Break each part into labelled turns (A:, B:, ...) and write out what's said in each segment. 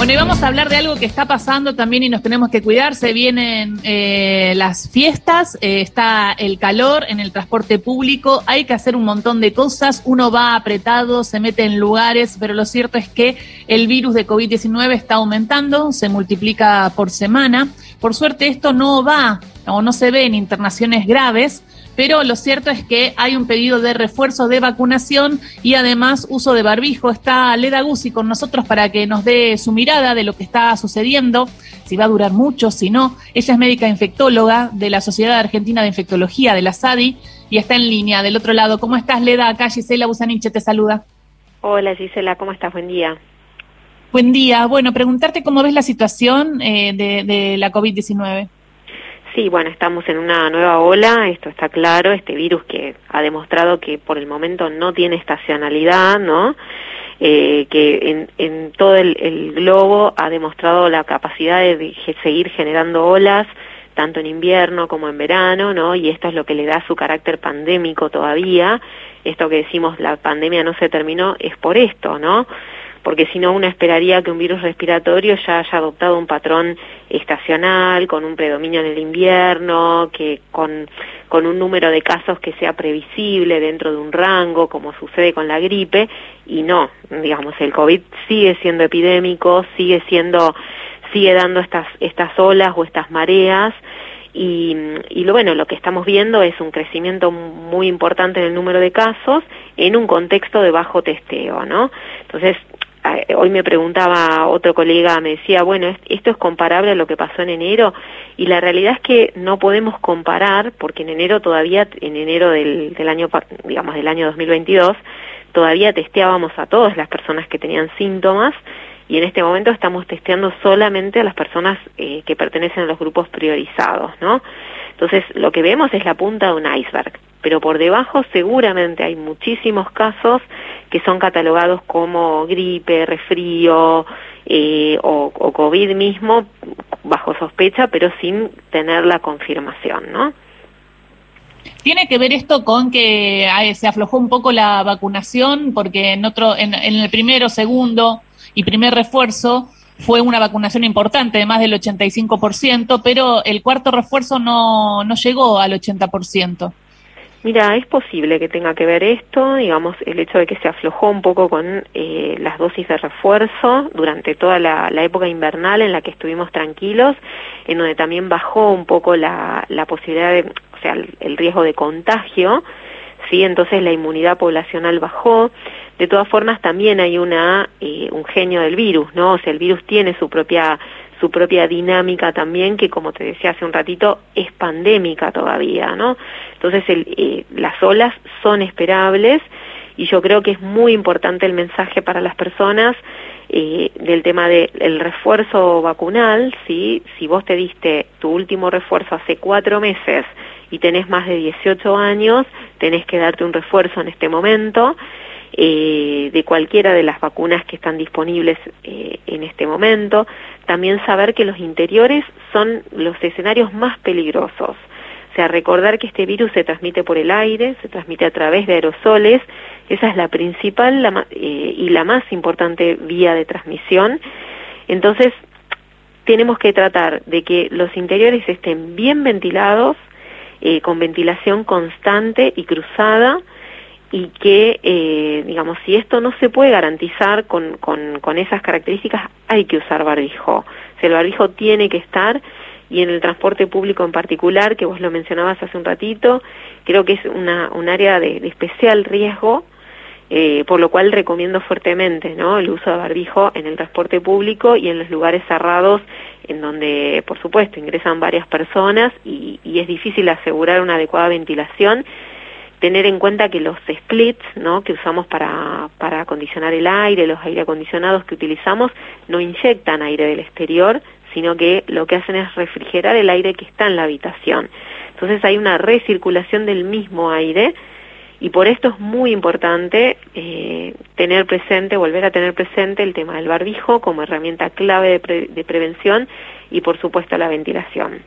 A: Bueno, y vamos a hablar de algo que está pasando también y nos tenemos que cuidar. Se vienen eh, las fiestas, eh, está el calor en el transporte público, hay que hacer un montón de cosas. Uno va apretado, se mete en lugares, pero lo cierto es que el virus de COVID-19 está aumentando, se multiplica por semana. Por suerte esto no va o no se ve en internaciones graves pero lo cierto es que hay un pedido de refuerzo de vacunación y además uso de barbijo. Está Leda Guzzi con nosotros para que nos dé su mirada de lo que está sucediendo, si va a durar mucho, si no. Ella es médica infectóloga de la Sociedad Argentina de Infectología, de la SADI, y está en línea del otro lado. ¿Cómo estás, Leda? Acá Gisela Busaniche te saluda.
B: Hola, Gisela, ¿cómo estás? Buen día.
A: Buen día. Bueno, preguntarte cómo ves la situación eh, de, de la COVID-19.
B: Sí, bueno, estamos en una nueva ola, esto está claro, este virus que ha demostrado que por el momento no tiene estacionalidad, ¿no? Eh, que en, en todo el, el, globo ha demostrado la capacidad de seguir generando olas, tanto en invierno como en verano, ¿no? Y esto es lo que le da su carácter pandémico todavía. Esto que decimos, la pandemia no se terminó, es por esto, ¿no? Porque si no uno esperaría que un virus respiratorio ya haya adoptado un patrón estacional, con un predominio en el invierno, que con, con un número de casos que sea previsible dentro de un rango, como sucede con la gripe, y no, digamos, el COVID sigue siendo epidémico, sigue siendo, sigue dando estas, estas olas o estas mareas, y, y, lo bueno, lo que estamos viendo es un crecimiento muy importante en el número de casos en un contexto de bajo testeo, ¿no? Entonces, hoy me preguntaba otro colega, me decía, bueno, ¿esto es comparable a lo que pasó en enero? Y la realidad es que no podemos comparar, porque en enero todavía, en enero del, del año, digamos, del año 2022, todavía testeábamos a todas las personas que tenían síntomas, y en este momento estamos testeando solamente a las personas eh, que pertenecen a los grupos priorizados, ¿no? Entonces, lo que vemos es la punta de un iceberg, pero por debajo seguramente hay muchísimos casos que son catalogados como gripe, resfrío eh, o, o, COVID mismo bajo sospecha, pero sin tener la confirmación, ¿no?
A: ¿Tiene que ver esto con que se aflojó un poco la vacunación? Porque en, otro, en, en el primero, segundo y primer refuerzo fue una vacunación importante, de más del 85%, pero el cuarto refuerzo no, no llegó al 80%.
B: Mira, es posible que tenga que ver esto, digamos, el hecho de que se aflojó un poco con eh, las dosis de refuerzo durante toda la, época invernal en la que estuvimos tranquilos, en donde también bajó un poco la, la posibilidad de, o sea, el, el riesgo de contagio, ¿sí? Entonces la inmunidad poblacional bajó. De todas formas, también hay una, eh, un genio del virus, ¿no? O sea, el virus tiene su propia su propia dinámica también, que como te decía hace un ratito, es pandémica todavía, ¿no? Entonces eh, las olas son esperables y yo creo que es muy importante el mensaje para las personas eh, del tema del refuerzo vacunal, ¿sí? Si vos te diste tu último refuerzo hace cuatro meses y tenés más de 18 años, tenés que darte un refuerzo en este momento eh, de cualquiera de las vacunas que están disponibles en este momento. También saber que los interiores son los escenarios más peligrosos. O sea, recordar que este virus se transmite por el aire, se transmite a través de aerosoles, esa es la principal eh, y la más importante vía de transmisión. Entonces, tenemos que tratar de que los interiores estén bien ventilados, eh, con ventilación constante y cruzada, y que, eh, digamos, si esto no se puede garantizar con, con, con esas características, hay que usar barbijo. O el barbijo tiene que estar y en el transporte público en particular, que vos lo mencionabas hace un ratito, creo que es una, un área de, de especial riesgo, eh, por lo cual recomiendo fuertemente el uso de barbijo en el transporte público y en los lugares cerrados en donde, por supuesto, ingresan varias personas y, y es difícil asegurar una adecuada ventilación tener en cuenta que los splits ¿no? que usamos para, para acondicionar el aire, los aire acondicionados que utilizamos, no inyectan aire del exterior, sino que lo que hacen es refrigerar el aire que está en la habitación. Entonces hay una recirculación del mismo aire y por esto es muy importante eh, tener presente, volver a tener presente el tema del barbijo como herramienta clave de, pre de prevención y por supuesto la ventilación.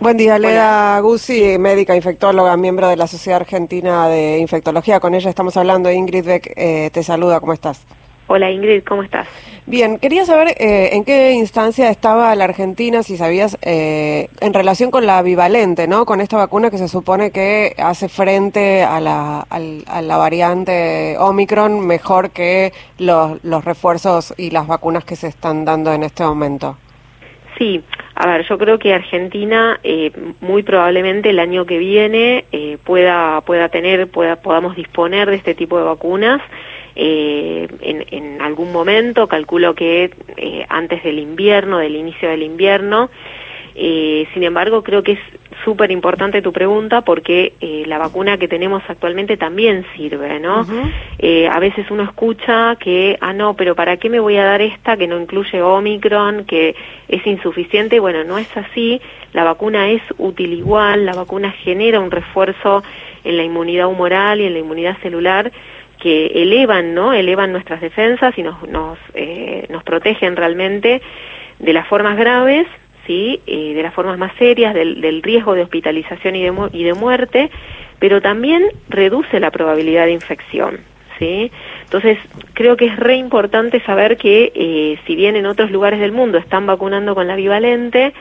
C: Buen día, Leda Guzzi, médica infectóloga, miembro de la Sociedad Argentina de Infectología. Con ella estamos hablando. Ingrid Beck eh, te saluda, ¿cómo estás?
B: Hola Ingrid, ¿cómo estás?
C: Bien, quería saber eh, en qué instancia estaba la Argentina, si sabías, eh, en relación con la bivalente, ¿no? Con esta vacuna que se supone que hace frente a la, a la variante Omicron mejor que los, los refuerzos y las vacunas que se están dando en este momento.
B: Sí, a ver, yo creo que Argentina eh, muy probablemente el año que viene eh, pueda pueda tener pueda podamos disponer de este tipo de vacunas eh, en, algún momento, calculo que antes del invierno, del inicio del invierno. Eh, sin embargo, creo que es súper importante tu pregunta porque eh, la vacuna que tenemos actualmente también sirve, ¿no? eh, a veces uno escucha que, ah, no, pero ¿para qué me voy a dar esta que no incluye Omicron, que es insuficiente? Bueno, no es así. La vacuna es útil igual, la vacuna genera un refuerzo en la inmunidad humoral y en la inmunidad celular que elevan, ¿no? Elevan nuestras defensas y nos, nos, eh, nos protegen realmente de las formas graves, ¿sí? Eh, de las formas más serias, del, del riesgo de hospitalización y de, y de muerte, pero también reduce la probabilidad de infección, ¿sí? Entonces, creo que es re importante saber que eh, si bien en otros lugares del mundo están vacunando con la bivalente,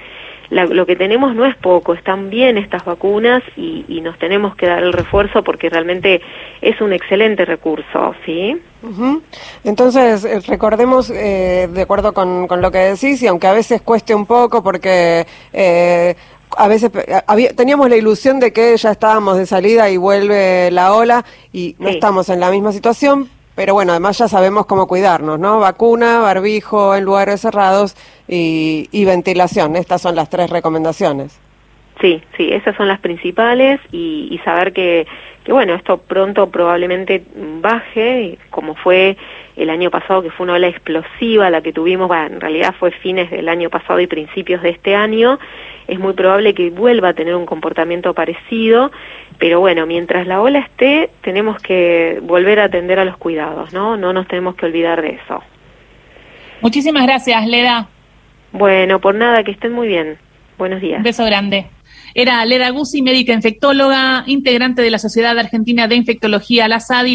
B: la, lo que tenemos no es poco, están bien estas vacunas y, y, nos tenemos que dar el refuerzo porque realmente es un excelente recurso, ¿sí?
C: Entonces, eh, recordemos, eh, de acuerdo con, con, lo que decís, y aunque a veces cueste un poco porque... Eh, a veces había, teníamos la ilusión de que ya estábamos de salida y vuelve la ola y no sí. estamos en la misma situación, pero bueno, además ya sabemos cómo cuidarnos, ¿no? Vacuna, barbijo en lugares cerrados y, y ventilación. Estas son las tres recomendaciones.
B: Sí, sí, esas son las principales y, y saber que, que, bueno, esto pronto probablemente baje, como fue el año pasado, que fue una ola explosiva la que tuvimos, bueno, en realidad fue fines del año pasado y principios de este año, es muy probable que vuelva a tener un comportamiento parecido, pero bueno, mientras la ola esté, tenemos que volver a atender a los cuidados, ¿no? No nos tenemos que olvidar de eso.
A: Muchísimas gracias, Leda.
B: Bueno, por nada, que estén muy bien. Buenos días.
A: Un beso grande. Era Leda Guzzi, médica infectóloga, integrante de la Sociedad Argentina de Infectología, la SADI.